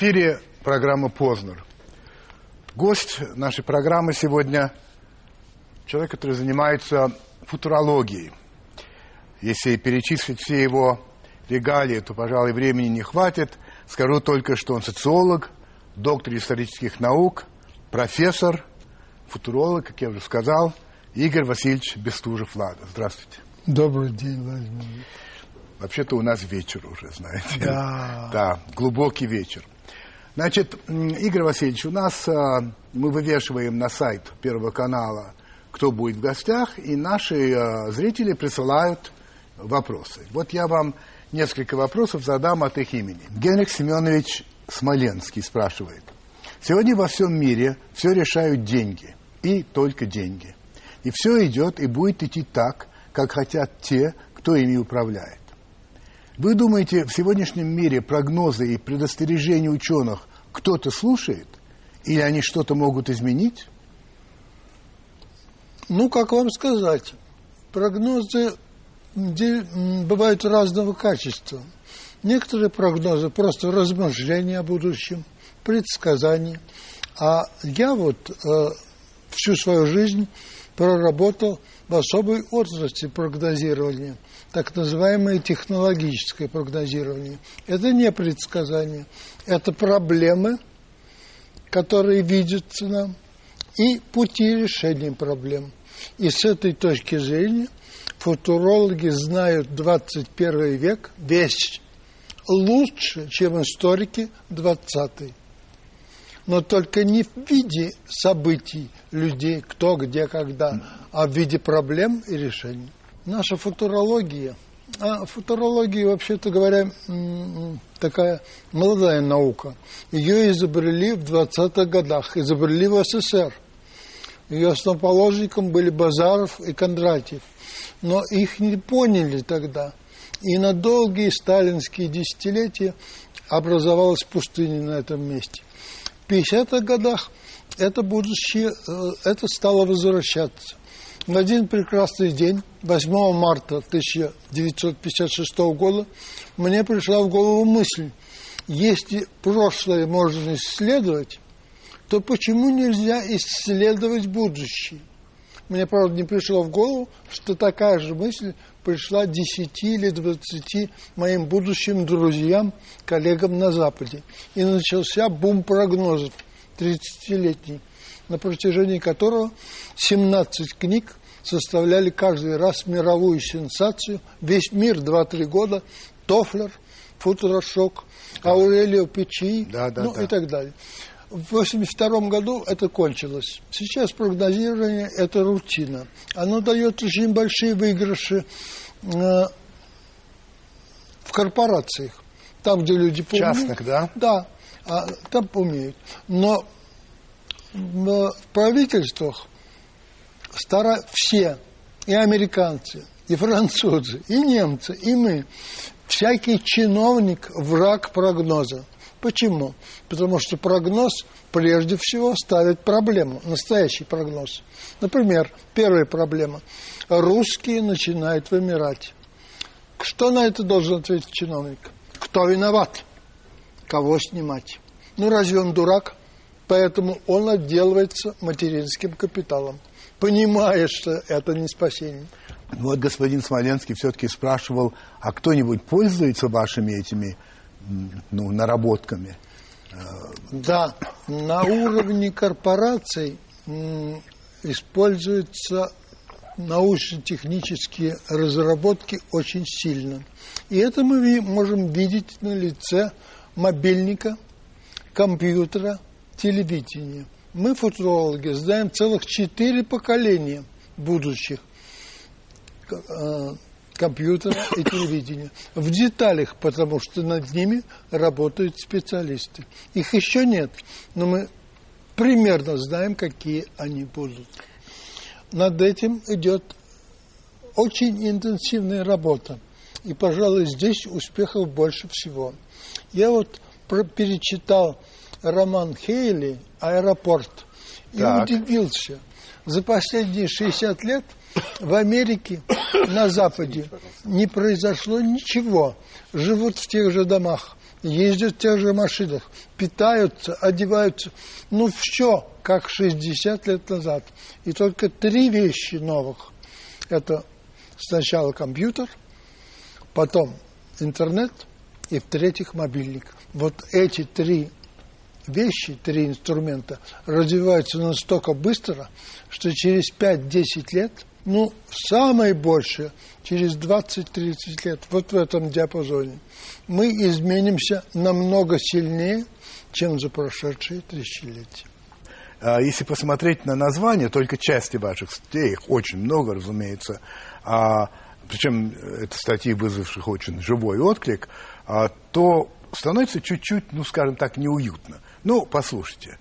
Эфире программа «Познер». Гость нашей программы сегодня – человек, который занимается футурологией. Если перечислить все его регалии, то, пожалуй, времени не хватит. Скажу только, что он социолог, доктор исторических наук, профессор, футуролог, как я уже сказал, Игорь Васильевич Бестужев-Лада. Здравствуйте. Добрый день, Владимир. Вообще-то у нас вечер уже, знаете. Да. Да, глубокий вечер. Значит, Игорь Васильевич, у нас а, мы вывешиваем на сайт Первого канала, кто будет в гостях, и наши а, зрители присылают вопросы. Вот я вам несколько вопросов задам от их имени. Генрих Семенович Смоленский спрашивает. Сегодня во всем мире все решают деньги, и только деньги. И все идет и будет идти так, как хотят те, кто ими управляет. Вы думаете, в сегодняшнем мире прогнозы и предостережения ученых кто-то слушает? Или они что-то могут изменить? Ну, как вам сказать, прогнозы бывают разного качества. Некоторые прогнозы просто размышления о будущем, предсказания. А я вот э, всю свою жизнь проработал в особой отрасли прогнозирования, так называемое технологическое прогнозирование. Это не предсказание, это проблемы, которые видятся нам, и пути решения проблем. И с этой точки зрения футурологи знают 21 век весь лучше, чем историки 20 но только не в виде событий людей, кто, где, когда, а в виде проблем и решений. Наша футурология, а футурология, вообще-то говоря, такая молодая наука. Ее изобрели в 20-х годах, изобрели в СССР. Ее основоположником были Базаров и Кондратьев. Но их не поняли тогда. И на долгие сталинские десятилетия образовалась пустыня на этом месте. 50-х годах это будущее, э, это стало возвращаться. В один прекрасный день, 8 марта 1956 года, мне пришла в голову мысль, если прошлое можно исследовать, то почему нельзя исследовать будущее? Мне, правда, не пришло в голову, что такая же мысль пришла 10 или 20 моим будущим друзьям, коллегам на Западе. И начался бум прогнозов 30-летний, на протяжении которого 17 книг составляли каждый раз мировую сенсацию. Весь мир 2-3 года, Тофлер, Футурошок, Аурелио Печи, да, да, ну да. и так далее. В 1982 году это кончилось. Сейчас прогнозирование – это рутина. Оно дает очень большие выигрыши э, в корпорациях. Там, где люди помнят. Частных, да? Да, а, там умеют. Но в правительствах стара все, и американцы, и французы, и немцы, и мы, всякий чиновник – враг прогноза. Почему? Потому что прогноз прежде всего ставит проблему, настоящий прогноз. Например, первая проблема. Русские начинают вымирать. Что на это должен ответить чиновник? Кто виноват? Кого снимать? Ну, разве он дурак? Поэтому он отделывается материнским капиталом, понимая, что это не спасение. Вот господин Смоленский все-таки спрашивал, а кто-нибудь пользуется вашими этими ну, наработками? Да, на уровне корпораций используются научно-технические разработки очень сильно. И это мы можем видеть на лице мобильника, компьютера, телевидения. Мы, футурологи, знаем целых четыре поколения будущих э, компьютера и телевидения. В деталях, потому что над ними работают специалисты. Их еще нет, но мы примерно знаем, какие они будут. Над этим идет очень интенсивная работа. И, пожалуй, здесь успехов больше всего. Я вот перечитал роман Хейли «Аэропорт» и так. удивился. За последние 60 лет в Америке, на Западе, не произошло ничего. Живут в тех же домах, ездят в тех же машинах, питаются, одеваются. Ну, все, как 60 лет назад. И только три вещи новых. Это сначала компьютер, потом интернет и, в-третьих, мобильник. Вот эти три вещи, три инструмента развиваются настолько быстро, что через 5-10 лет, ну, самое большее, через 20-30 лет, вот в этом диапазоне, мы изменимся намного сильнее, чем за прошедшие тысячелетия. А если посмотреть на название, только части ваших статей, их очень много, разумеется, а, причем это статьи, вызвавших очень живой отклик, то становится чуть-чуть, ну, скажем так, неуютно. Ну, послушайте,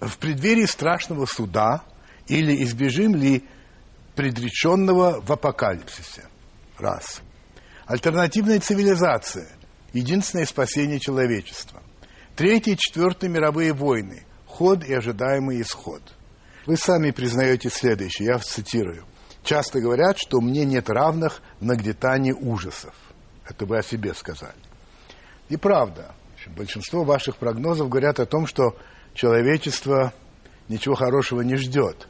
в преддверии страшного суда или избежим ли предреченного в апокалипсисе? Раз. Альтернативная цивилизация – единственное спасение человечества. Третье и четвертое мировые войны – ход и ожидаемый исход. Вы сами признаете следующее, я цитирую. Часто говорят, что мне нет равных в нагнетании ужасов. Это вы о себе сказали. И правда, большинство ваших прогнозов говорят о том, что человечество ничего хорошего не ждет.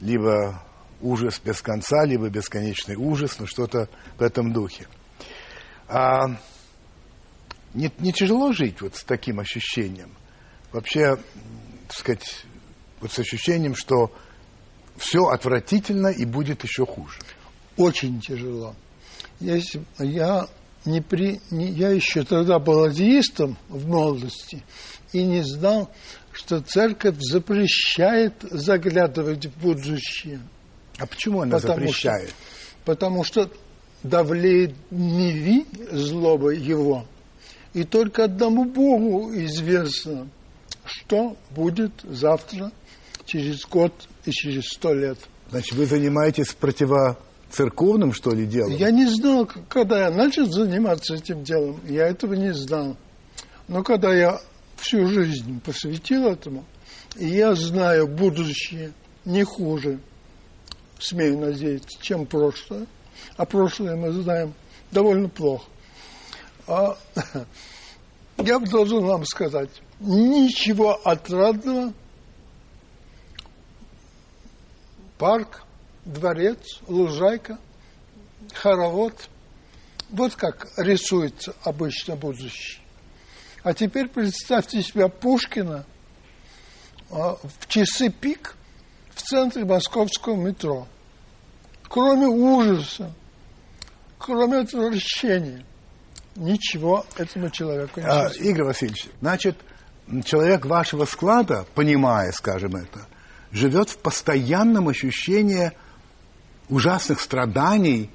Либо ужас без конца, либо бесконечный ужас, ну что-то в этом духе. А не, не тяжело жить вот с таким ощущением? вообще, так сказать, вот с ощущением, что все отвратительно и будет еще хуже. Очень тяжело. Если, я, не при, не, я еще тогда был атеистом в молодости и не знал, что церковь запрещает заглядывать в будущее. А почему она потому запрещает? Что, потому что давлеет мири злоба его. И только одному Богу известно – что будет завтра, через год и через сто лет. Значит, вы занимаетесь противоцерковным, что ли, делом? Я не знал, когда я начал заниматься этим делом, я этого не знал. Но когда я всю жизнь посвятил этому, и я знаю будущее не хуже, смею надеяться, чем прошлое, а прошлое мы знаем довольно плохо. А я должен вам сказать, ничего отрадного. Парк, дворец, лужайка, хоровод. Вот как рисуется обычно будущее. А теперь представьте себе Пушкина а, в часы пик в центре московского метро. Кроме ужаса, кроме отвращения, ничего этому человеку не а, Игорь Васильевич, значит, человек вашего склада, понимая, скажем это, живет в постоянном ощущении ужасных страданий,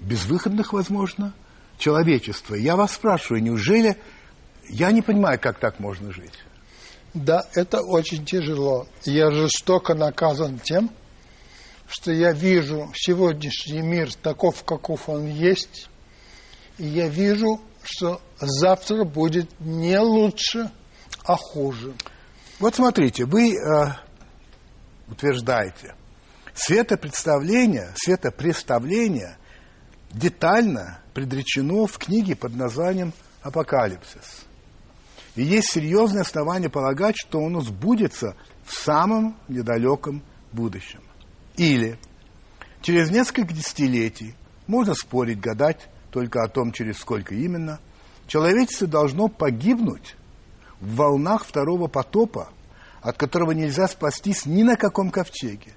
безвыходных, возможно, человечества. Я вас спрашиваю, неужели... Я не понимаю, как так можно жить. Да, это очень тяжело. Я жестоко наказан тем, что я вижу сегодняшний мир таков, каков он есть, и я вижу, что завтра будет не лучше – а хуже. Вот смотрите, вы э, утверждаете, светопредставление, светопредставление детально предречено в книге под названием «Апокалипсис». И есть серьезное основание полагать, что оно сбудется в самом недалеком будущем. Или через несколько десятилетий, можно спорить, гадать только о том, через сколько именно, человечество должно погибнуть в волнах второго потопа, от которого нельзя спастись ни на каком ковчеге.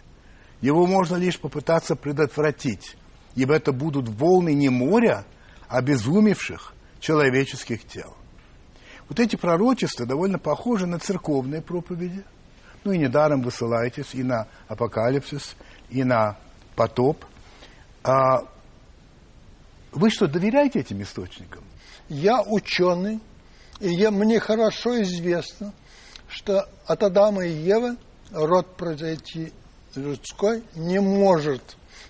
Его можно лишь попытаться предотвратить, ибо это будут волны не моря, а обезумевших человеческих тел. Вот эти пророчества довольно похожи на церковные проповеди. Ну и недаром вы ссылаетесь и на апокалипсис, и на потоп. А вы что, доверяете этим источникам? Я ученый, и я, мне хорошо известно, что от Адама и Евы род произойти людской не может,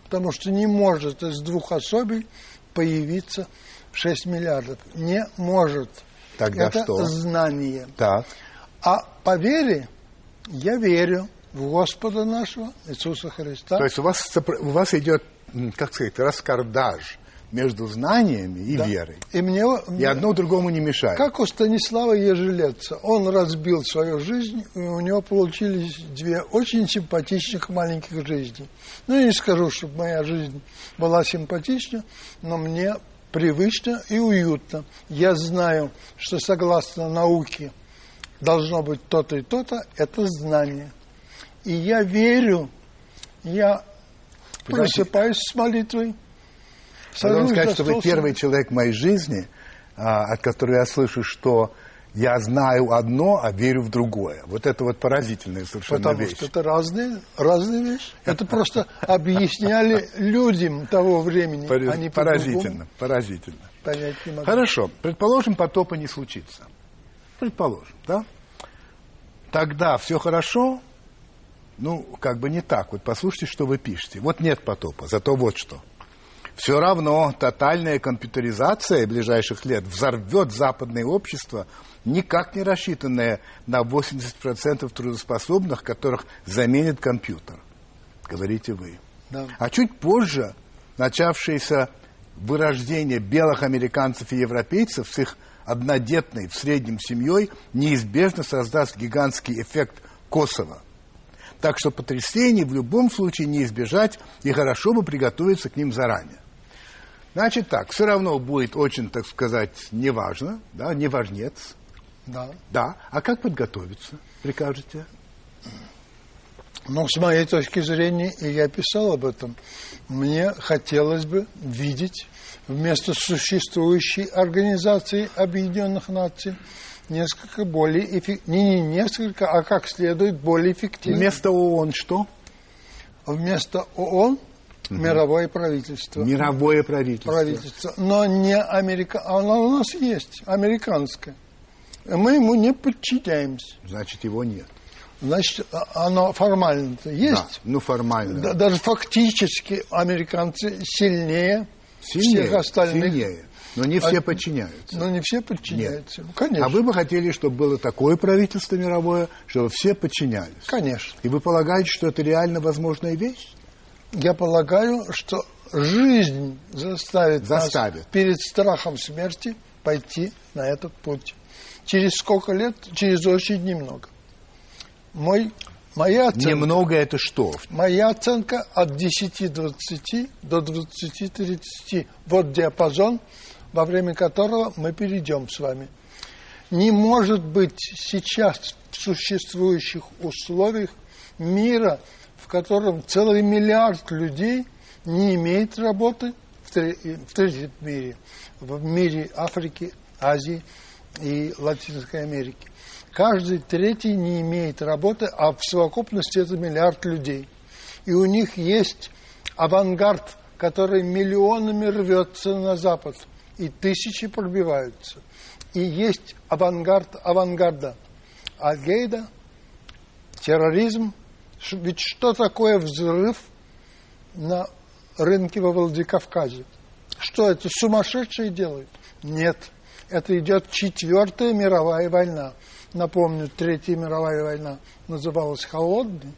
потому что не может из двух особей появиться 6 миллиардов. Не может. Тогда Это что? знание. Так. А по вере я верю в Господа нашего Иисуса Христа. То есть у вас, у вас идет, как сказать, раскардаж между знаниями и Да. верой. И мне, И одно другому не мешает. как у Станислава Ежелеца, он разбил свою жизнь, и у него получились две очень симпатичных маленьких жизни. Ну, я не скажу, чтобы моя жизнь была симпатична, но мне привычно и уютно. Я знаю, что согласно науке должно быть то-то и то-то, это знание. И я верю, я Понимаете, просыпаюсь с молитвой. Вам сажусь сказать, за что вы первый человек в моей жизни, а, от которого я слышу, что я знаю одно, а верю в другое. Вот это вот поразительная совершенно Потому вещь. что это разные, разные вещи. Это просто объясняли людям того времени. Они поразительно, поразительно. понять не могли. Хорошо, предположим, потопа не случится. Предположим, да? Тогда все хорошо, ну, как бы не так. Вот послушайте, что вы пишете. Вот нет потопа, зато вот что. Все равно тотальная компьютеризация ближайших лет взорвет западное общество, никак не рассчитанное на 80% трудоспособных, которых заменит компьютер. Говорите вы. Да. А чуть позже начавшееся вырождение белых американцев и европейцев с их однодетной в среднем семьей неизбежно создаст гигантский эффект Косово. Так что потрясений в любом случае не избежать, и хорошо бы приготовиться к ним заранее. Значит так, все равно будет очень, так сказать, неважно, да, неважнец, Да. да. А как подготовиться, прикажете? Но с моей точки зрения, и я писал об этом, мне хотелось бы видеть вместо существующей Организации Объединенных Наций несколько более эффективно, не, не несколько, а как следует более эффективно. Вместо ООН что? Вместо ООН мировое правительство. Мировое правительство. правительство, но не Америка, оно у нас есть, американское. Мы ему не подчиняемся. Значит, его нет. Значит, а- оно формально-то Да, есть. ну, формально. Да- даже фактически американцы сильнее, Сильнее, всех остальных. сильнее. Но не все А- подчиняются. Но не все подчиняются. ему. Конечно. А вы бы хотели, чтобы было такое правительство мировое, чтобы все подчинялись. Конечно. И вы полагаете, что это реально возможная вещь? Я полагаю, что жизнь заставит, Заставит. нас перед страхом смерти пойти на этот путь. Через сколько лет? Через очень немного. Мой, моя оценка, Немного это что? моя оценка от 10-20 до 20-30. Вот диапазон, во время которого мы перейдем с вами. Не может быть сейчас в существующих условиях мира, котором целый миллиард людей не имеет работы в, тре- в третьем мире, в мире Африки, Азии и Латинской Америки. Каждый третий не имеет работы, а в совокупности это миллиард людей. И у них есть авангард, который миллионами рвется на Запад, и тысячи пробиваются. И есть авангард авангарда. Аль-Гейда, терроризм. Ведь что такое взрыв на рынке во Владикавказе? Что это, сумасшедшие делают? Нет. Это идет четвертая мировая война. Напомню, третья мировая война называлась холодной.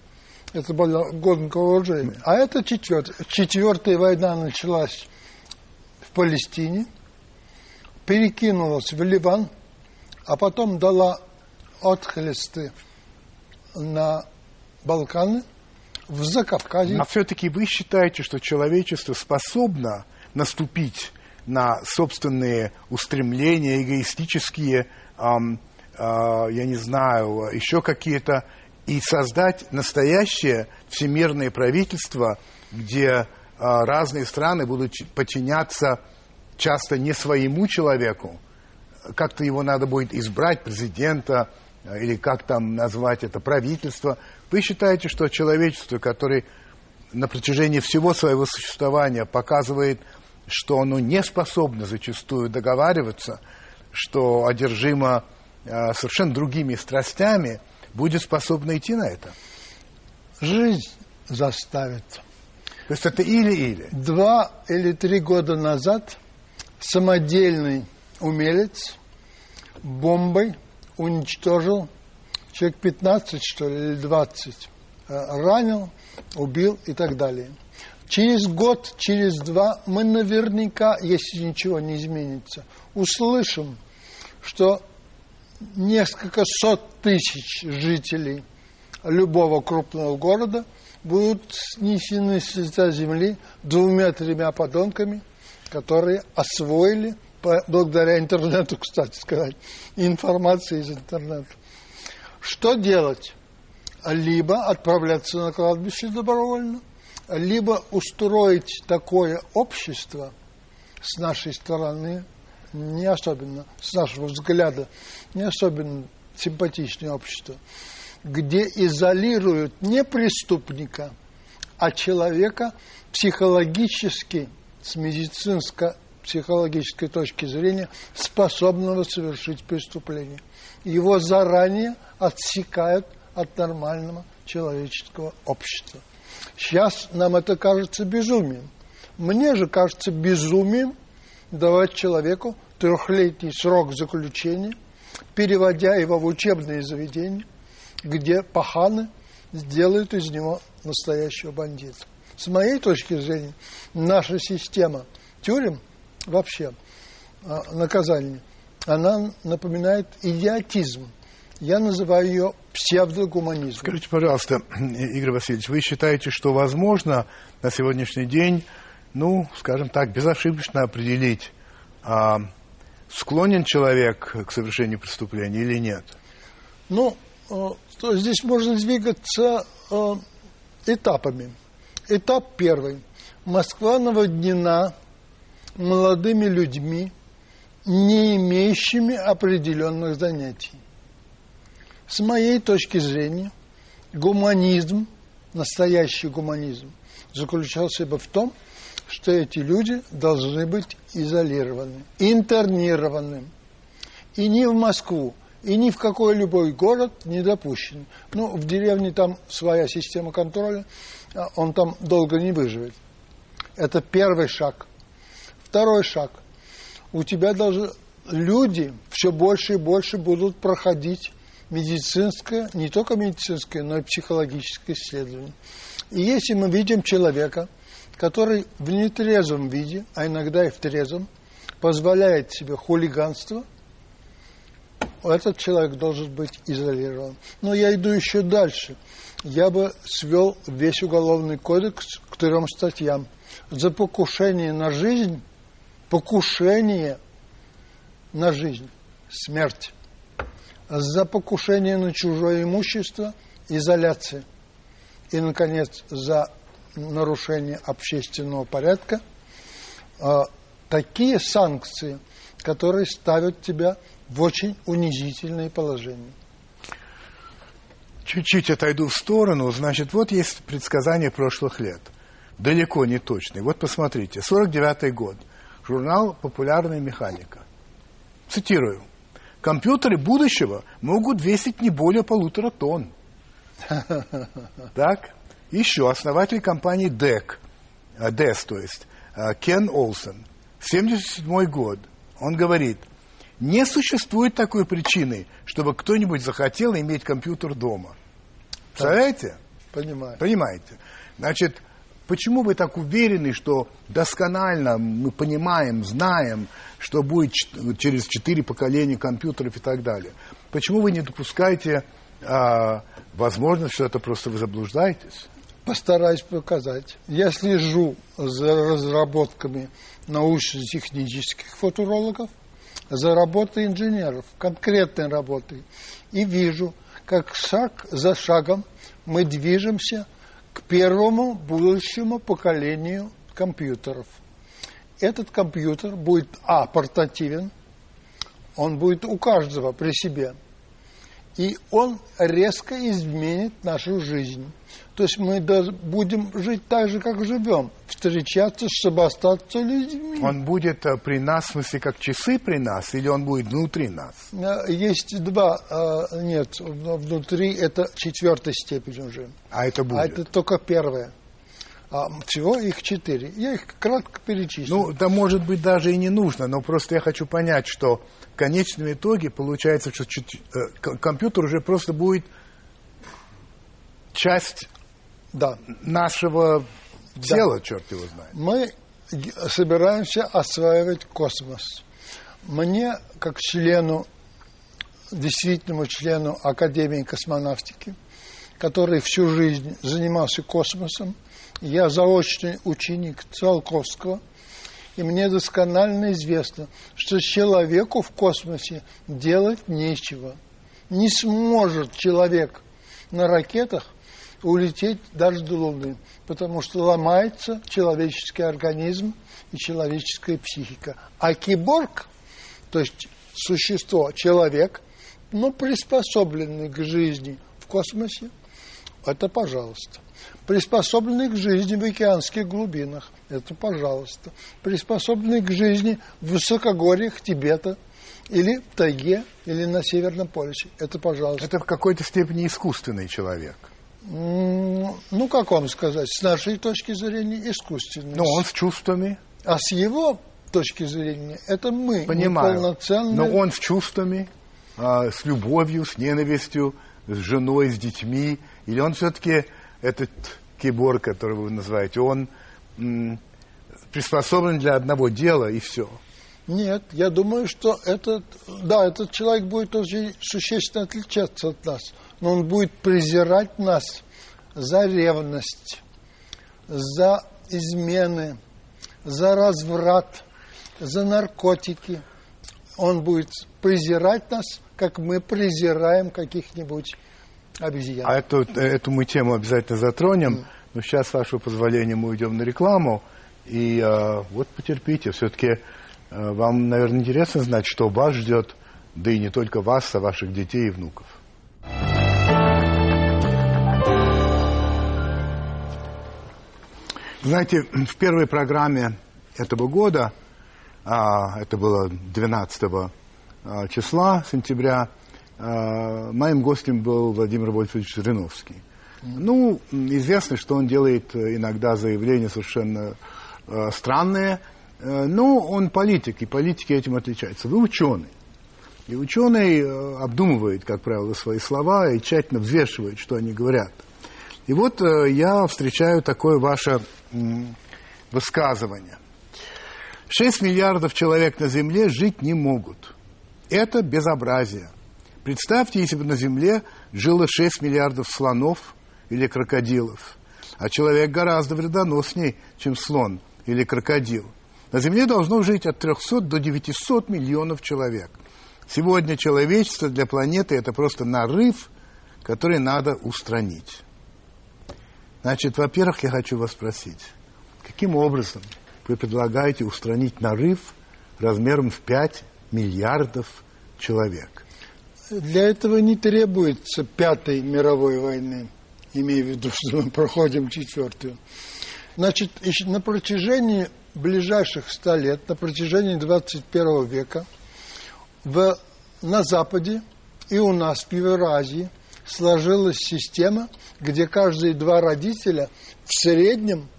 Это была гонка вооружений. А это четвертая. Четвертая война началась в Палестине, перекинулась в Ливан, а потом дала отхлесты на Балканы, в Закавказье. А все-таки вы считаете, что человечество способно наступить на собственные устремления, эгоистические, ам, а, я не знаю, еще какие-то, и создать настоящее всемирное правительство, где а, разные страны будут подчиняться часто не своему человеку, как-то его надо будет избрать, президента, э, или как там назвать это, правительство. Вы считаете, что человечество, которое на протяжении всего своего существования показывает, что оно не способно зачастую договариваться, что одержимо э, совершенно другими страстями, будет способно идти на это? Жизнь заставит. То есть это или-или. Два или три года назад самодельный умелец бомбой уничтожил человек 15, что ли, или 20. Э, Ранил, убил и так далее. Через год, через два мы наверняка, если ничего не изменится, услышим, что несколько сот тысяч жителей любого крупного города будут снесены с лица земли двумя-тремя подонками, которые освоили, благодаря интернету, кстати сказать, информации из интернета. Что делать? Либо отправляться на кладбище добровольно, либо устроить такое общество с нашей стороны, не особенно, с нашего взгляда, не особенно симпатичное общество, где изолируют не преступника, а человека психологически, с медицинско-психологической точки зрения, способного совершить преступление. Его заранее отсекают от нормального человеческого общества. Сейчас нам это кажется безумием. Мне же кажется безумием давать человеку трехлетний срок заключения, переводя его в учебные заведения, где паханы сделают из него настоящего бандита. С моей точки зрения, наша система тюрем вообще а, наказания, она напоминает идиотизм. Я называю ее псевдогуманизмом. Скажите, пожалуйста, Игорь Васильевич, вы считаете, что возможно на сегодняшний день, ну, скажем так, безошибочно определить, а, склонен человек к совершению преступления или нет? Ну, то здесь можно двигаться э, этапами. Этап первый. Москва наводнена молодыми людьми, не имеющими определенных занятий. С моей точки зрения, гуманизм, настоящий гуманизм, заключался бы в том, что эти люди должны быть изолированы, интернированы. И не в Москву, и ни в какой любой город не допущен. Ну, в деревне там своя система контроля, а он там долго не выживет. Это первый шаг. Второй шаг. У тебя даже люди все больше и больше будут проходить медицинское, не только медицинское, но и психологическое исследование. И если мы видим человека, который в нетрезвом виде, а иногда и в трезвом, позволяет себе хулиганство – этот человек должен быть изолирован. Но я иду еще дальше. Я бы свел весь уголовный кодекс к трем статьям. За покушение на жизнь, покушение на жизнь, смерть. За покушение на чужое имущество, изоляция. И, наконец, за нарушение общественного порядка, а, такие санкции, которые ставят тебя в очень унизительное положение. Чуть-чуть отойду в сторону. Значит, вот есть предсказания прошлых лет. Далеко не точные. Вот посмотрите. 49-й год. Журнал «Популярная механика». Цитирую. Компьютеры будущего могут весить не более полутора тонн. Так? Еще основатель компании DEC, DES, то есть, э, Кен Олсен, 77 год. Он говорит, не существует такой причины, чтобы кто-нибудь захотел иметь компьютер дома. Представляете? Понимаю. Понимаете? Значит, почему вы так уверены, что досконально мы понимаем, знаем, что будет через четыре поколения компьютеров и так далее? Почему вы не допускаете а, возможность, что это просто вы заблуждаетесь? Постараюсь показать. Я слежу за разработками научно-технических футурологов, за работой инженеров, конкретной работой. И вижу, как шаг за шагом мы движемся к первому будущему поколению компьютеров. Этот компьютер будет, а, портативен, он будет у каждого при себе – и он резко изменит нашу жизнь. То есть мы будем жить так же, как живем, встречаться, чтобы остаться людьми. Он будет э, при нас, в смысле, как часы при нас, или он будет внутри нас? Э, есть два, э, нет, внутри это четвертая степень уже. А это будет? А это только первая. А всего их четыре. Я их кратко перечислю. Ну, да может быть даже и не нужно, но просто я хочу понять, что в конечном итоге получается, что э, компьютер уже просто будет часть да. нашего Тело, черт его знает. Мы собираемся осваивать космос. Мне, как члену, действительному члену Академии космонавтики, который всю жизнь занимался космосом, я заочный ученик Циолковского, и мне досконально известно, что человеку в космосе делать нечего. Не сможет человек на ракетах улететь даже до Луны, потому что ломается человеческий организм и человеческая психика. А киборг, то есть существо, человек, но приспособленный к жизни в космосе, это пожалуйста. Приспособленный к жизни в океанских глубинах, это пожалуйста. Приспособленный к жизни в высокогорьях Тибета, или в тайге, или на Северном полюсе. Это пожалуйста. Это в какой-то степени искусственный человек. Ну, как вам сказать, с нашей точки зрения искусственный. Но он с чувствами. А с его точки зрения, это мы, Понимаю. неполноценные. Но он с чувствами, а, с любовью, с ненавистью, с женой, с детьми. Или он все-таки, этот киборг, которого вы называете, он приспособлен для одного дела и все. Нет, я думаю, что этот, да, этот человек будет очень существенно отличаться от нас, но он будет презирать нас за ревность, за измены, за разврат, за наркотики. Он будет презирать нас, как мы презираем каких-нибудь обезьян. А эту, эту мы тему обязательно затронем. Но сейчас, с вашего позволения, мы уйдем на рекламу. И э, вот потерпите. Все-таки э, вам, наверное, интересно знать, что вас ждет, да и не только вас, а ваших детей и внуков. Знаете, в первой программе этого года, а, это было 12 а, числа сентября, а, моим гостем был Владимир Вольфович Жириновский. Ну, известно, что он делает иногда заявления совершенно э, странные, э, но он политик, и политики этим отличаются. Вы ученый. И ученый э, обдумывает, как правило, свои слова и тщательно взвешивает, что они говорят. И вот э, я встречаю такое ваше м, высказывание. 6 миллиардов человек на Земле жить не могут. Это безобразие. Представьте, если бы на Земле жило 6 миллиардов слонов или крокодилов. А человек гораздо вредоносней, чем слон или крокодил. На Земле должно жить от 300 до 900 миллионов человек. Сегодня человечество для планеты это просто нарыв, который надо устранить. Значит, во-первых, я хочу вас спросить, каким образом вы предлагаете устранить нарыв размером в 5 миллиардов человек? Для этого не требуется пятой мировой войны, имея в виду, что мы проходим четвертую. Значит, на протяжении ближайших ста лет, на протяжении 21 века, в, на Западе и у нас в Евразии сложилась система, где каждые два родителя в среднем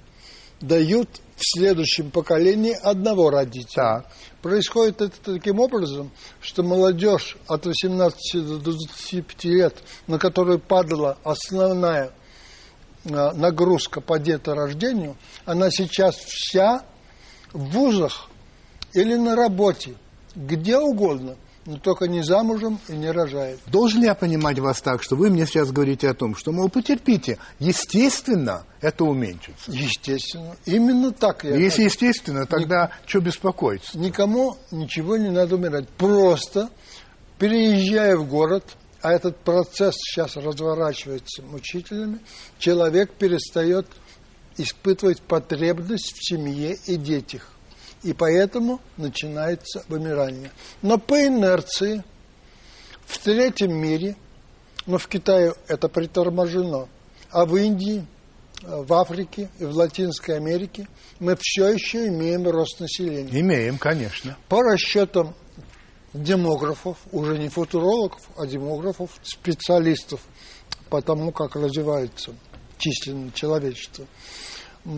дают в следующем поколении одного родителя. Так. Происходит это таким образом, что молодежь от 18 до 25 лет, на которую падала основная а, нагрузка по деторождению, она сейчас вся в вузах или на работе, где угодно, но только не замужем и не рожает. Должен ли я понимать вас так, что вы мне сейчас говорите о том, что, мол, потерпите, естественно, это уменьшится? Естественно. Именно так я Если говорю. естественно, тогда что беспокоиться? Никому ничего не надо умирать. Просто переезжая в город, а этот процесс сейчас разворачивается мучителями, человек перестает испытывать потребность в семье и детях. И поэтому начинается вымирание. Но по инерции в третьем мире, но в Китае это приторможено, а в Индии, в Африке и в Латинской Америке мы все еще имеем рост населения. Имеем, конечно. По расчетам демографов, уже не футурологов, а демографов, специалистов по тому, как развивается численное человечество,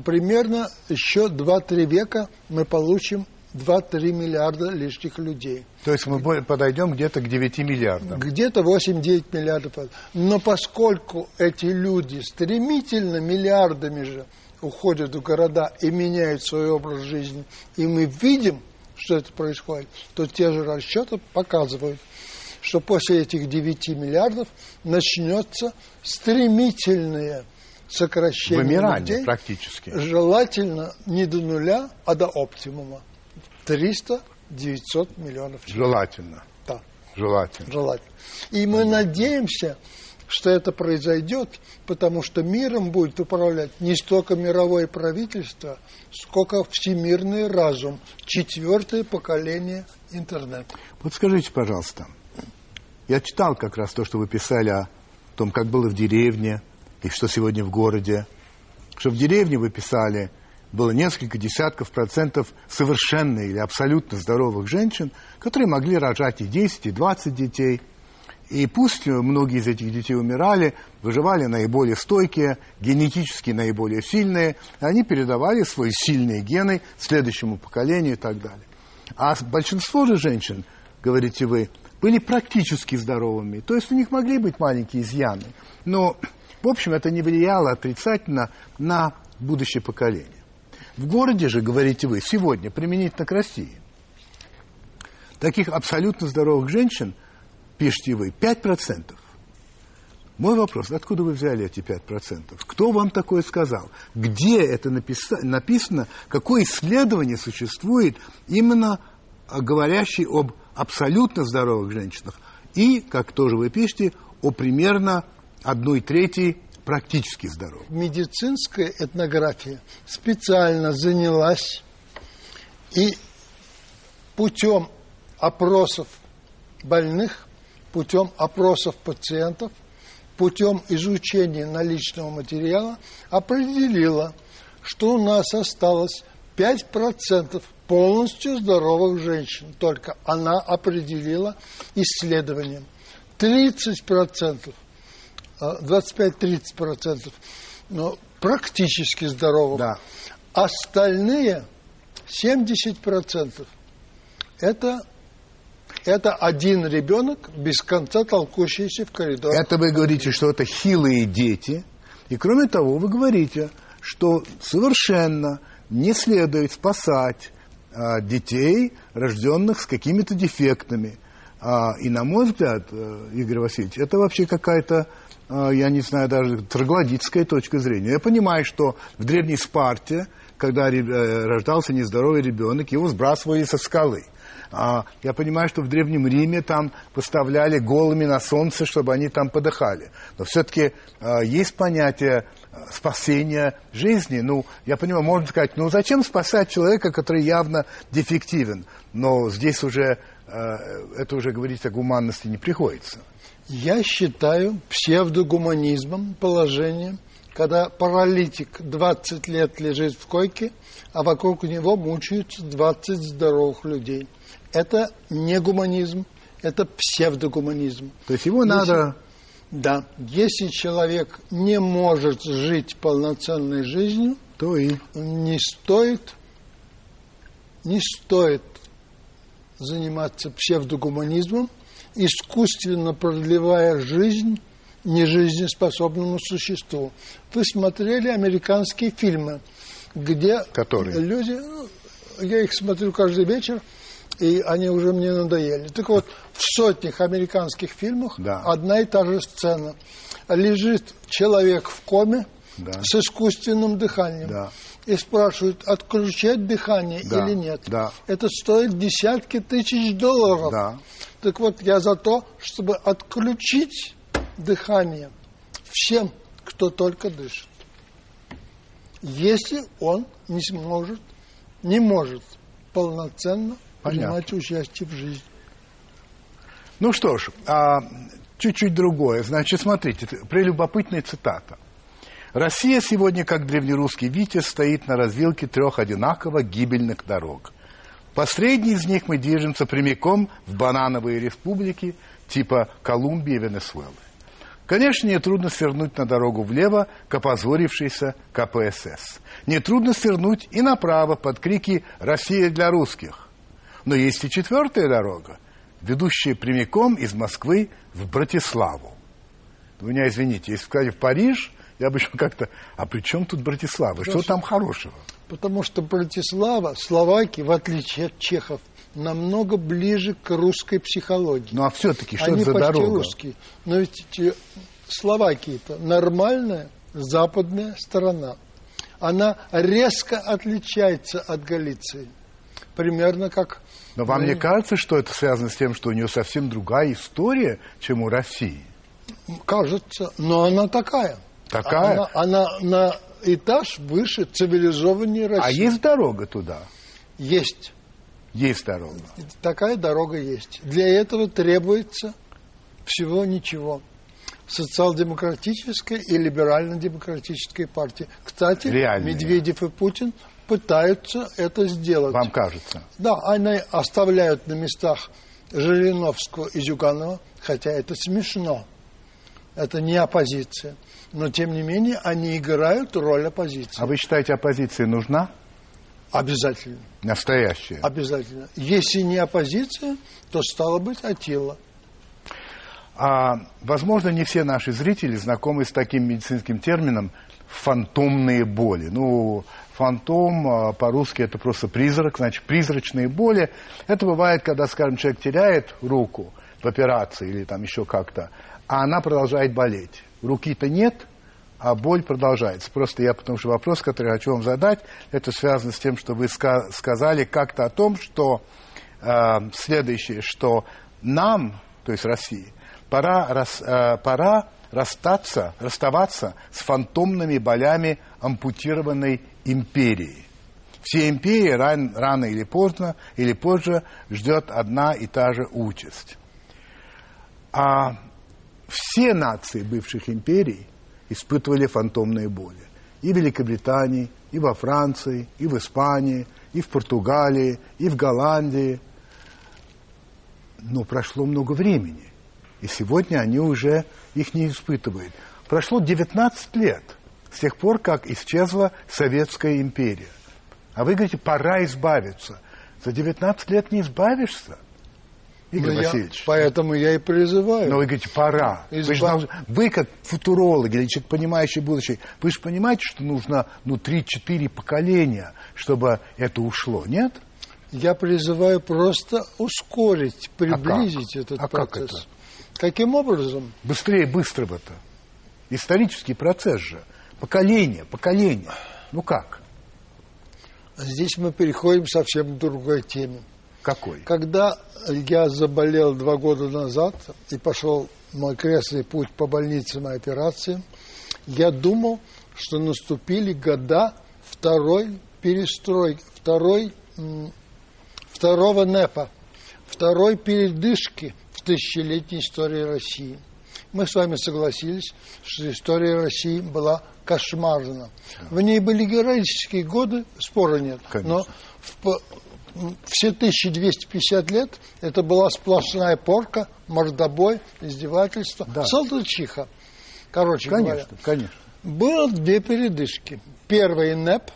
примерно еще 2-3 века мы получим 2-3 миллиарда лишних людей. То есть мы подойдем где-то к 9 миллиардам. Где-то 8-9 миллиардов. Но поскольку эти люди стремительно миллиардами же уходят в города и меняют свой образ жизни, и мы видим, что это происходит, то те же расчеты показывают, что после этих 9 миллиардов начнется стремительное сокращение Вымирание людей, практически. желательно не до нуля, а до оптимума. 300-900 миллионов человек. Желательно. Да, Желательно. желательно. И мы надеемся, что это произойдет, потому что миром будет управлять не столько мировое правительство, сколько всемирный разум, четвертое поколение интернета. Вот скажите, пожалуйста, я читал как раз то, что вы писали о том, как было в деревне и что сегодня в городе. Что в деревне вы писали, было несколько десятков процентов совершенно или абсолютно здоровых женщин, которые могли рожать и 10, и 20 детей. И пусть многие из этих детей умирали, выживали наиболее стойкие, генетически наиболее сильные, и они передавали свои сильные гены следующему поколению и так далее. А большинство же женщин, говорите вы, были практически здоровыми. То есть у них могли быть маленькие изъяны. Но, в общем, это не влияло отрицательно на будущее поколение. В городе же, говорите вы, сегодня, применительно к России, таких абсолютно здоровых женщин, пишете вы, 5%. Мой вопрос, откуда вы взяли эти 5%? Кто вам такое сказал? Где это написа- написано? Какое исследование существует именно а, говорящий об абсолютно здоровых женщинах и, как тоже вы пишете, о примерно одной трети практически здоровых? Медицинская этнография специально занялась и путем опросов больных, путем опросов пациентов, путем изучения наличного материала определила, что у нас осталось 5% полностью здоровых женщин. Только она определила исследованием. 30%, э, 25-30% но практически здоровых. Да. Остальные 70% это, это один ребенок, без конца толкущийся в коридоре. Это вы говорите, что это хилые дети. И кроме того, вы говорите, что совершенно не следует спасать а, детей, рожденных с какими-то дефектами. А, и, на мой взгляд, э, Игорь Васильевич, это вообще какая-то, а, я не знаю, даже троглодитская точка зрения. Я понимаю, что в древней Спарте, когда э, рождался нездоровый ребенок, его сбрасывали со скалы. А, я понимаю, что в Древнем Риме там поставляли голыми на солнце, чтобы они там подыхали. Но все-таки есть понятие спасения жизни. Ну, я понимаю, можно сказать, ну зачем спасать человека, который явно дефективен? Но здесь уже, это уже говорить о гуманности не приходится. Я считаю псевдогуманизмом положение, когда паралитик 20 лет лежит в койке, а вокруг него мучаются 20 здоровых людей. Это не гуманизм, это псевдогуманизм. То есть его Если- надо... Да, если человек не может жить полноценной жизнью, То и... не стоит, не стоит заниматься псевдогуманизмом, искусственно продлевая жизнь нежизнеспособному существу. Вы смотрели американские фильмы, где Которые? люди, ну, я их смотрю каждый вечер, и они уже мне надоели. Так вот, в сотнях американских фильмах Да. одна и та же сцена. Лежит человек в коме Да. с искусственным дыханием. Да. И спрашивают, отключать дыхание Да, или нет. да. Это стоит десятки тысяч долларов. Да. Так вот, я за то, чтобы отключить дыхание всем, кто только дышит. Если он не сможет, не может полноценно Понятно. принимать участие в жизни. Ну что ж, а, чуть-чуть другое. Значит, смотрите, прелюбопытная цитата. Россия сегодня, как древнерусский Витязь, стоит на развилке трех одинаково гибельных дорог. По средней из них мы движемся прямиком в банановые республики типа Колумбии и Венесуэлы. Конечно, нетрудно свернуть на дорогу влево к опозорившейся КПСС. Нетрудно свернуть и направо под крики «Россия для русских». Но есть и четвертая дорога, ведущая прямиком из Москвы в Братиславу. Вы меня извините, если сказать в Париж Я бы еще как-то... А при чем тут Братислава? Что там хорошего? Потому что Братислава, Словакия, в отличие от чехов, намного ближе к русской психологии. Ну а все-таки что Они это за почти дорога? русские. Но ведь те- Словакия это нормальная западная сторона. Она резко отличается от Галиции. Примерно как... Но вам Ну, не кажется, что это связано с тем, что у нее совсем другая история, чем у России? Кажется, но она такая. Такая? Она, она на этаж выше цивилизованнее России. А есть дорога туда? Есть. Есть дорога. Такая дорога есть. Для этого требуется всего ничего. Социал-демократическая и либерально-демократическая партии. Кстати, Реальные. Медведев и Путин пытаются это сделать. Вам кажется? Да, они оставляют на местах Жириновского и Зюганова, хотя это смешно. Это не оппозиция. Но, тем не менее, они играют роль оппозиции. А вы считаете, оппозиция нужна? Обязательно. Настоящая? Обязательно. Если не оппозиция, то стало быть Атила. А, возможно, не все наши зрители знакомы с таким медицинским термином фантомные боли. Ну, фантом а, по-русски это просто призрак, значит, призрачные боли. Это бывает, когда, скажем, человек теряет руку в операции или там еще как-то, а она продолжает болеть. Руки-то нет, а боль продолжается. Просто я, потому что вопрос, который хочу вам задать, это связано с тем, что вы ска- сказали как-то о том, что э, следующее, что нам, то есть России, пора, рас- э, пора расстаться, расставаться с фантомными болями ампутированной империи. Все империи ран- рано или поздно, или позже ждет одна и та же участь. А все нации бывших империй испытывали фантомные боли. И в Великобритании, и во Франции, и в Испании, и в Португалии, и в Голландии. Но прошло много времени. И сегодня они уже их не испытывают. Прошло 19 лет с тех пор, как исчезла Советская империя. А вы говорите, пора избавиться. За 19 лет не избавишься, Игорь Ну, я- Васильевич. поэтому я и призываю. Но вы говорите, пора. Вы, же Изба- должны- вы как футуролог или человек, понимающий будущее, вы же понимаете, что нужно ну, 3-4 поколения, чтобы это ушло, нет? Я призываю просто ускорить, приблизить этот А как процесс. это? Каким образом? Быстрее быстрого-то. Исторический процесс же. Поколение, поколение. Ну как? Здесь мы переходим совсем к другой теме. Какой? Когда я заболел два года назад и пошел мой крестный путь по больницам и операциям, я думал, что наступили года второй перестройки, второй, второго НЭПа, второй передышки в тысячелетней истории России. Мы с вами согласились, что история России была кошмарна. В ней были героические годы, спора нет. Конечно. Но в все 1250 лет это была сплошная порка, мордобой, издевательство, Да. солдачиха. Короче Конечно, говоря, конечно. было две передышки. Первый НЭП,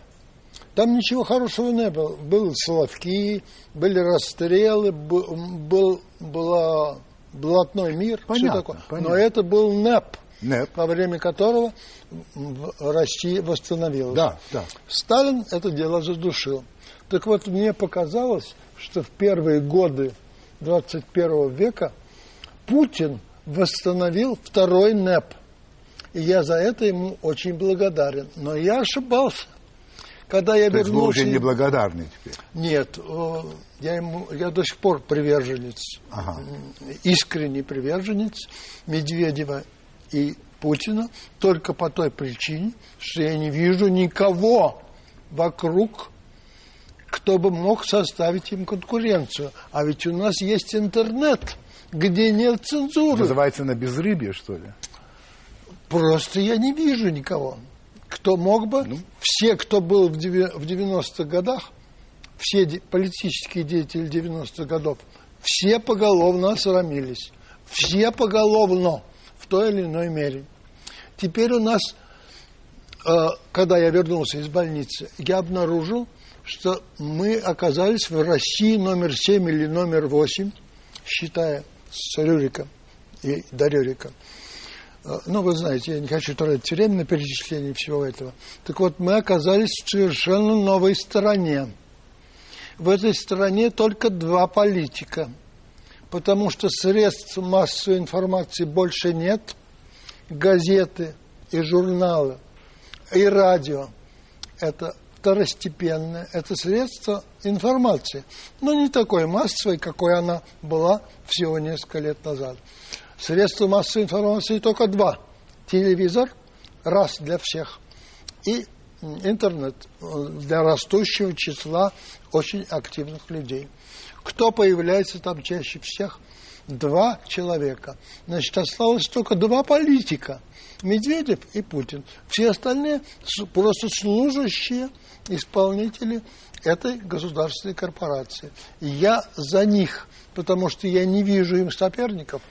там ничего хорошего не было. Были соловки, были расстрелы, был, была блатной мир, все Понятно, такое. понятно. Но это был НЭП, НЭП. во время которого Россия восстановилась. Да, да. Сталин это дело задушил. Так вот, мне показалось, что в первые годы 21 века Путин восстановил второй НЭП. И я за это ему очень благодарен. Но я ошибался. Когда я То есть вы вернулся... уже неблагодарны теперь. Нет, я, ему, я до сих пор приверженец, Ага. искренний приверженец Медведева и Путина, только по той причине, что я не вижу никого вокруг, кто бы мог составить им конкуренцию. А ведь у нас есть интернет, где нет цензуры. Называется на безрыбье, что ли? Просто я не вижу никого, кто мог бы, Ну. все, кто был в девя- в 90-х годах, все политические деятели 90-х годов, все поголовно осрамились. Все поголовно, в той или иной мере. Теперь у нас, э, когда я вернулся из больницы, я обнаружил, что мы оказались в России номер 7 или номер 8, считая с Рюрика и до. Э, ну, вы знаете, я не хочу тратить время на перечисление всего этого. Так вот, мы оказались в совершенно новой стороне. В этой стране только два политика, потому что средств массовой информации больше нет, газеты и журналы, и радио – это второстепенное, это средство информации, но не такой массовой, какой она была всего несколько лет назад. Средства массовой информации только два. Телевизор, раз для всех, и интернет для растущего числа очень активных людей. Кто появляется там чаще всех? Два человека. Значит, осталось только два политика. Медведев и Путин. Все остальные просто служащие исполнители этой государственной корпорации. я за них, потому что я не вижу им соперников.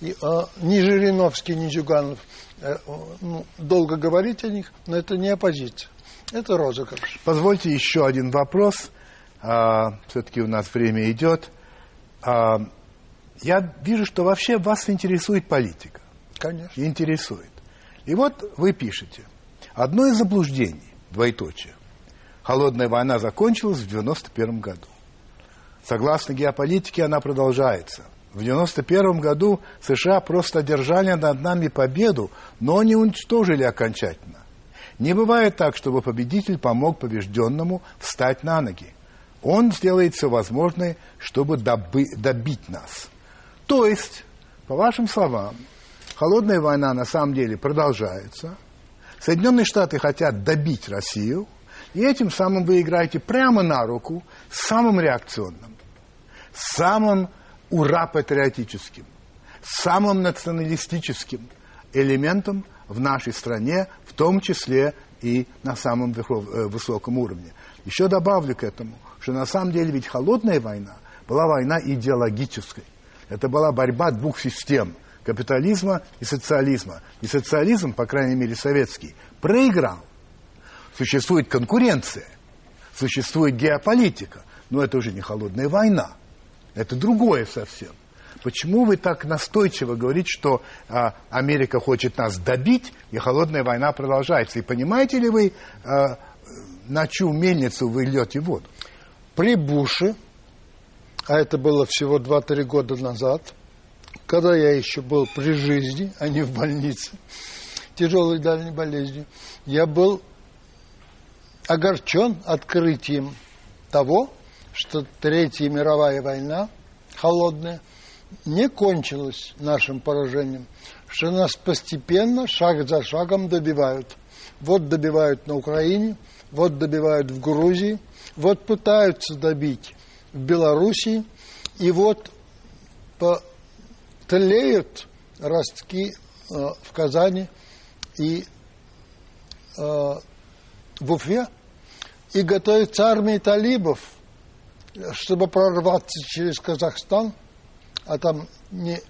И, а, ни Жириновский, ни Зюганов. Э, ну, долго говорить о них, но это не оппозиция. Это розыгрыш. Позвольте еще один вопрос. А, все-таки у нас время идет. А, я вижу, что вообще вас интересует политика. Конечно. Интересует. И вот вы пишете. Одно из заблуждений, двоеточие, холодная война закончилась в 91 году. Согласно геополитике, она продолжается. В 91 году США просто одержали над нами победу, но не уничтожили окончательно. Не бывает так, чтобы победитель помог побежденному встать на ноги. Он сделает все возможное, чтобы добы- добить нас. То есть, по вашим словам, холодная война на самом деле продолжается. Соединенные Штаты хотят добить Россию, и этим самым вы играете прямо на руку самым реакционным, самым ура-патриотическим, самым националистическим элементом в нашей стране, в том числе и на самом э, высоком уровне. Еще добавлю к этому, что на самом деле ведь холодная война была война идеологической. Это была борьба двух систем – капитализма и социализма. И социализм, по крайней мере советский, проиграл. Существует конкуренция, существует геополитика, но это уже не холодная война. Это другое совсем. Почему вы так настойчиво говорите, что а, Америка хочет нас добить, и холодная война продолжается? И понимаете ли вы, а, на чью мельницу вы льете воду? При Буше а это было всего 2-3 года назад, когда я еще был при жизни, а не в больнице, тяжелой дальней болезнью, я был огорчен открытием того, что Третья мировая война, холодная, не кончилась нашим поражением, что нас постепенно, шаг за шагом добивают. Вот добивают на Украине, вот добивают в Грузии, вот пытаются добить в Белоруссии, и вот тлеют ростки э, в Казани и э, в Уфе, и готовится армия талибов, чтобы прорваться через Казахстан, а там не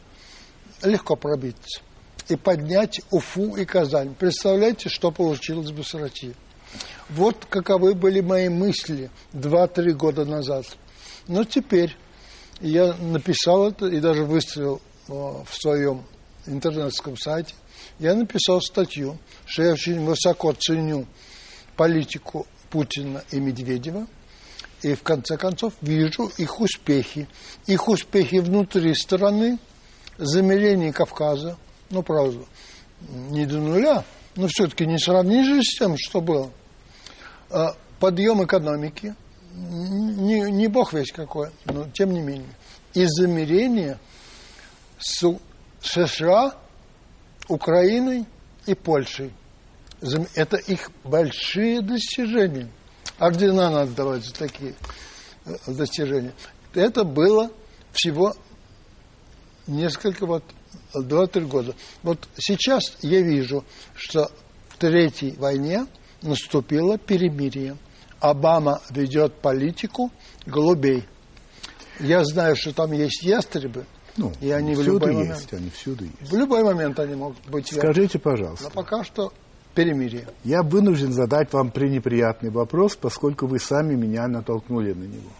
легко пробиться, и поднять Уфу и Казань. Представляете, что получилось бы с Россией? Вот каковы были мои мысли 2-3 года назад – но теперь я написал это и даже выставил в своем интернетском сайте. Я написал статью, что я очень высоко ценю политику Путина и Медведева, и в конце концов вижу их успехи. Их успехи внутри страны, замерение Кавказа, ну, правда, не до нуля, но все-таки не сравнишь с тем, что было. А подъем экономики – не, не бог весь какой, но тем не менее. И замерение с США, Украиной и Польшей. Это их большие достижения. Ордена надо давать за такие э, достижения. Это было всего несколько вот два-три года. Вот сейчас я вижу, что в Третьей войне наступило перемирие. Обама ведет политику голубей. Я знаю, что там есть ястребы, ну, и они в любой есть, момент, они всюду есть. В любой момент они могут быть. Скажите, пожалуйста. Но пока что перемирие. Я вынужден задать вам пренеприятный вопрос, поскольку вы сами меня натолкнули на него.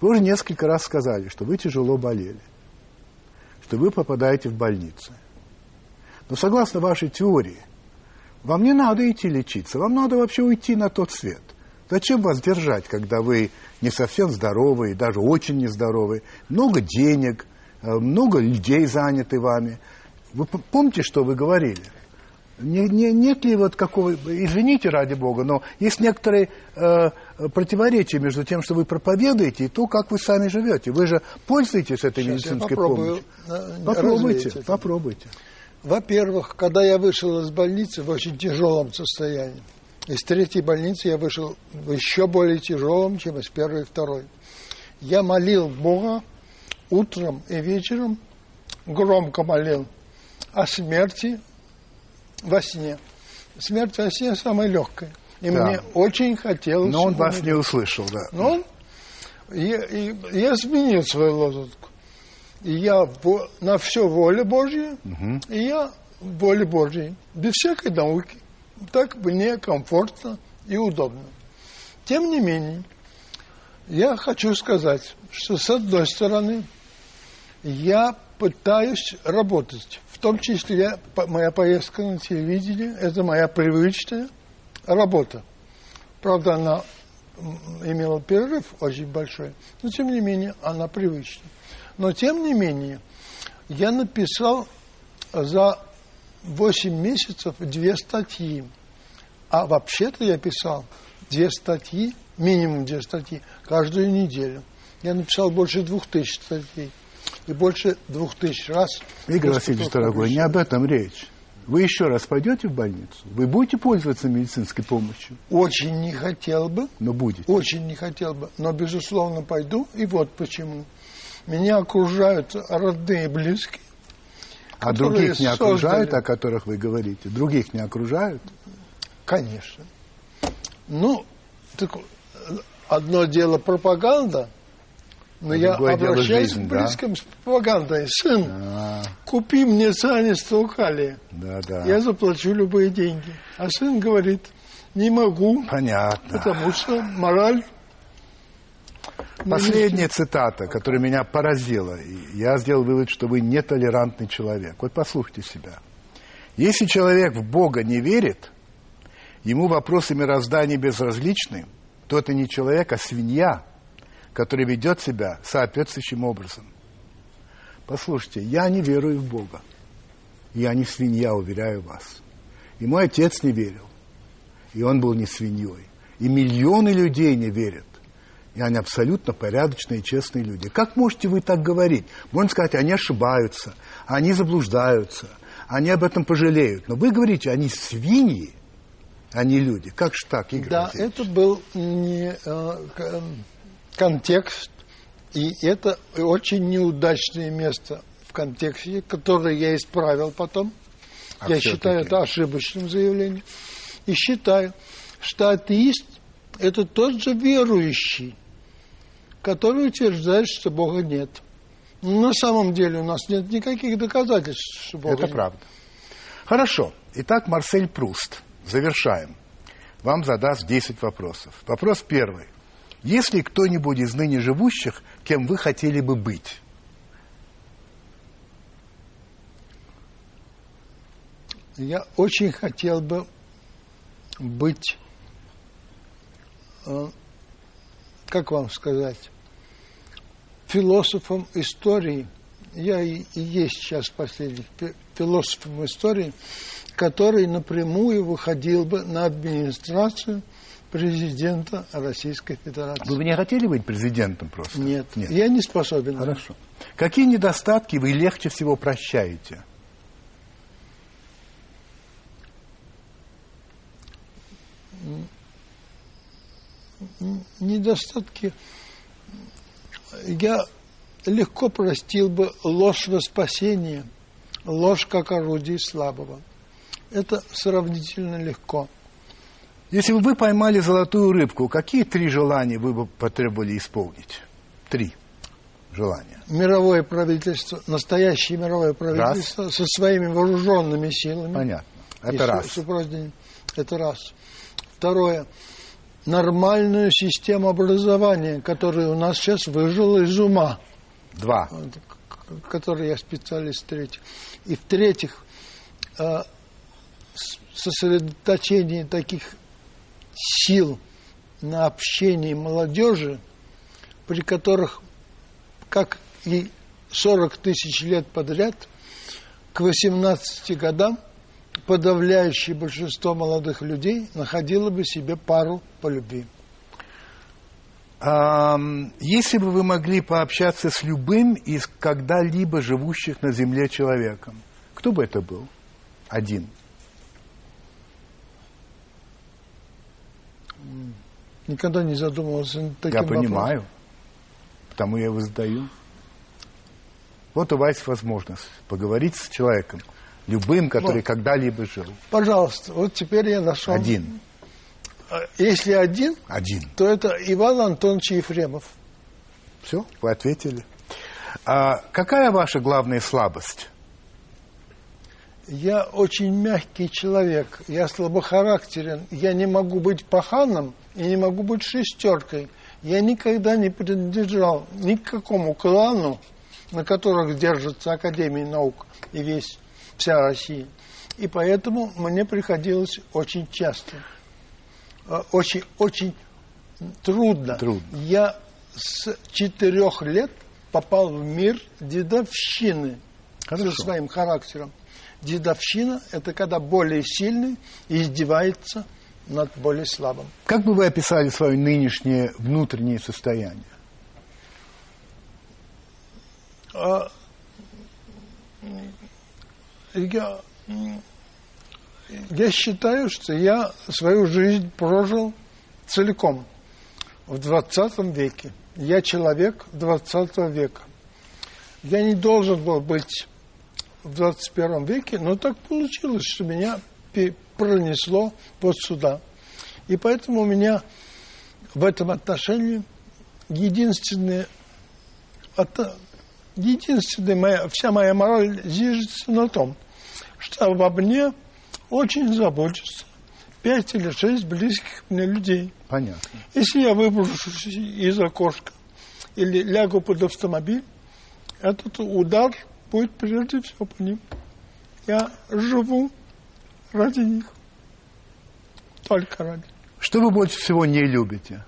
Вы уже несколько раз сказали, что вы тяжело болели, что вы попадаете в больницу. Но согласно вашей теории, вам не надо идти лечиться, вам надо вообще уйти на тот свет. Зачем вас держать, когда вы не совсем здоровы, даже очень нездоровы, много денег, много людей заняты вами. Вы помните, что вы говорили? Не, не, нет ли вот какого, извините ради Бога, но есть некоторые э, противоречия между тем, что вы проповедуете, и то, как вы сами живете. Вы же пользуетесь этой Сейчас медицинской помощью. Э, попробуйте, попробуйте. Во-первых, когда я вышел из больницы в очень тяжелом состоянии, из третьей больницы я вышел в еще более тяжелом, чем из первой и второй. Я молил Бога утром и вечером, громко молил о смерти во сне. Смерть во сне самая легкая. И да. мне очень хотелось... Но он вас не услышал, да. Но он... Я, я, сменил свою лозунку. И я на все воля Божья, угу. и я воле Божьей, без всякой науки. Так мне комфортно и удобно. Тем не менее, я хочу сказать, что с одной стороны, я пытаюсь работать том числе моя поездка на телевидении, это моя привычная работа. Правда, она имела перерыв очень большой, но тем не менее она привычная. Но тем не менее, я написал за 8 месяцев две статьи. А вообще-то я писал две статьи, минимум две статьи, каждую неделю. Я написал больше двух тысяч статей и больше двух тысяч раз. Игорь Васильевич, дорогой, не об этом речь. Вы еще раз пойдете в больницу? Вы будете пользоваться медицинской помощью? Очень не хотел бы. Но будете? Очень не хотел бы. Но, безусловно, пойду. И вот почему. Меня окружают родные и близкие. А других не окружают, создали... о которых вы говорите? Других не окружают? Конечно. Ну, так одно дело пропаганда, но я обращаюсь жизнь, к близким да? с пропагандой. Сын, а купи мне цианистого калия. Да, да. Я заплачу любые деньги. А сын говорит, не могу. Понятно. Потому что мораль... Последняя цитата, которая меня поразила. Я сделал вывод, что вы нетолерантный человек. Вот послушайте себя. Если человек в Бога не верит, ему вопросы мироздания безразличны, то это не человек, а свинья – который ведет себя соответствующим образом. Послушайте, я не верую в Бога. Я не свинья, уверяю вас. И мой отец не верил. И он был не свиньей. И миллионы людей не верят. И они абсолютно порядочные и честные люди. Как можете вы так говорить? Можно сказать, они ошибаются, они заблуждаются, они об этом пожалеют. Но вы говорите, они свиньи, а не люди. Как же так, Игорь Да, Васильевич? это был не... Контекст, и это очень неудачное место в контексте, которое я исправил потом. А я считаю это ошибочным заявлением. И считаю, что атеист – это тот же верующий, который утверждает, что Бога нет. Но на самом деле у нас нет никаких доказательств, что Бога это нет. Это правда. Хорошо. Итак, Марсель Пруст. Завершаем. Вам задаст 10 вопросов. Вопрос первый. Есть ли кто-нибудь из ныне живущих, кем вы хотели бы быть? Я очень хотел бы быть, э, как вам сказать, философом истории. Я и есть сейчас последний философом истории, который напрямую выходил бы на администрацию – президента Российской Федерации. Вы бы не хотели быть президентом просто? Нет, Нет. я не способен. Хорошо. Какие недостатки вы легче всего прощаете? Недостатки... Я легко простил бы ложь во спасение, ложь как орудие слабого. Это сравнительно легко. Если бы вы поймали золотую рыбку, какие три желания вы бы потребовали исполнить? Три желания. Мировое правительство, настоящее мировое правительство раз. со своими вооруженными силами. Понятно. Это раз. Супровождением. Это раз. Второе. Нормальную систему образования, которая у нас сейчас выжила из ума. Два. Который я специалист третий. И в-третьих, э, сосредоточение таких сил на общении молодежи, при которых, как и 40 тысяч лет подряд, к 18 годам подавляющее большинство молодых людей находило бы себе пару по любви. Если бы вы могли пообщаться с любым из когда-либо живущих на Земле человеком, кто бы это был? Один. Никогда не задумывался над таким Я вопросом. понимаю, потому я его задаю. Вот у вас возможность поговорить с человеком, любым, который Вот. когда-либо жил. Пожалуйста, вот теперь я нашел. Один. А, Если один, Один. то это Иван Антонович Ефремов. Все, вы ответили. А какая ваша главная слабость? Я очень мягкий человек, я слабохарактерен, я не могу быть паханом и не могу быть шестеркой. Я никогда не принадлежал ни к какому клану, на которых держится Академия наук и весь, вся Россия. И поэтому мне приходилось очень часто, э, очень, очень трудно. Трудно. Я с четырех лет попал в мир дедовщины Хорошо. со своим характером. Дедовщина – это когда более сильный издевается над более слабым. Как бы вы описали свое нынешнее внутреннее состояние? А, я, я считаю, что я свою жизнь прожил целиком в 20 веке. Я человек 20 века. Я не должен был быть в 21 веке, но так получилось, что меня пронесло вот сюда. И поэтому у меня в этом отношении единственное это единственная моя, вся моя мораль зиждется на том, что обо мне очень заботятся пять или шесть близких мне людей. Понятно. Если я выброшусь из окошка или лягу под автомобиль, этот удар будет прежде всего по ним. Я живу ради них. Только ради. Что вы больше всего не любите?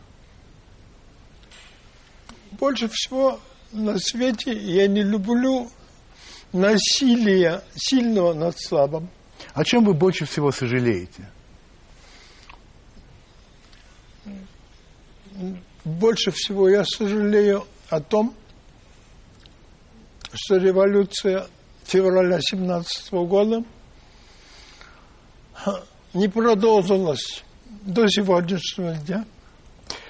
Больше всего на свете я не люблю насилия сильного над слабым. О чем вы больше всего сожалеете? Больше всего я сожалею о том, что революция февраля 17 года не продолжилась до сегодняшнего дня,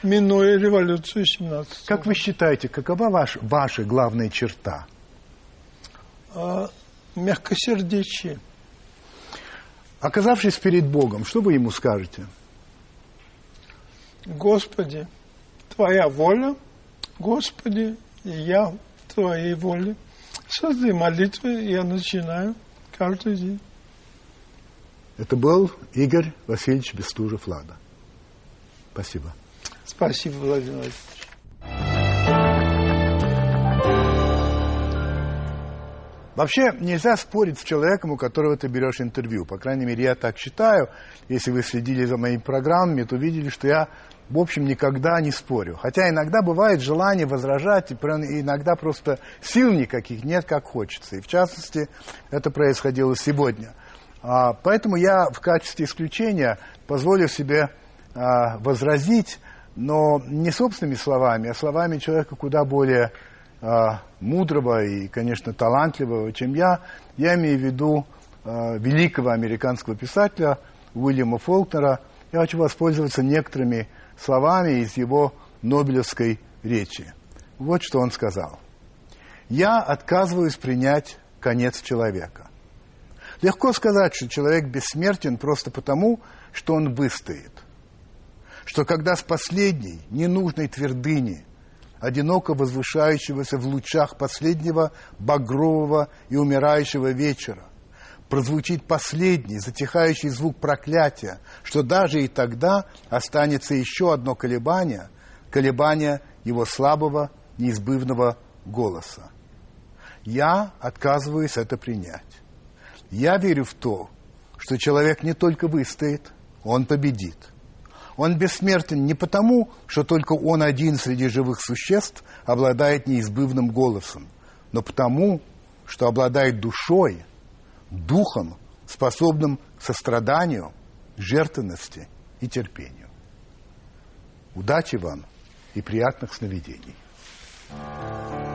минуя революцию 17 Как вы считаете, какова ваш, ваша главная черта? а, мягкосердечие. Оказавшись перед Богом, что вы ему скажете? Господи, Твоя воля, Господи, и я в Твоей воле. С этой молитвы я начинаю каждый день. Это был Игорь Васильевич Бестужев-Лада. Спасибо. Спасибо, Владимир Владимирович. Вообще нельзя спорить с человеком, у которого ты берешь интервью. По крайней мере, я так считаю. Если вы следили за моими программами, то видели, что я, в общем, никогда не спорю. Хотя иногда бывает желание возражать, и иногда просто сил никаких нет, как хочется. И в частности, это происходило сегодня. А, Поэтому я в качестве исключения позволю себе а, возразить, но не собственными словами, а словами человека куда более а, мудрого и, конечно, талантливого, чем я. Я имею в виду великого американского писателя Уильяма Фолкнера. Я хочу воспользоваться некоторыми словами из его Нобелевской речи. Вот что он сказал. «Я отказываюсь принять конец человека. Легко сказать, что человек бессмертен просто потому, что он выстоит. Что когда с последней, ненужной твердыни, одиноко возвышающегося в лучах последнего багрового и умирающего вечера, прозвучит последний, затихающий звук проклятия, что даже и тогда останется еще одно колебание, колебание его слабого, неизбывного голоса. Я отказываюсь это принять. Я верю в то, что человек не только выстоит, он победит. Он бессмертен не потому, что только он один среди живых существ обладает неизбывным голосом, но потому, что обладает душой, духом, способным к состраданию, жертвенности и терпению. Удачи вам и приятных сновидений. Thank you.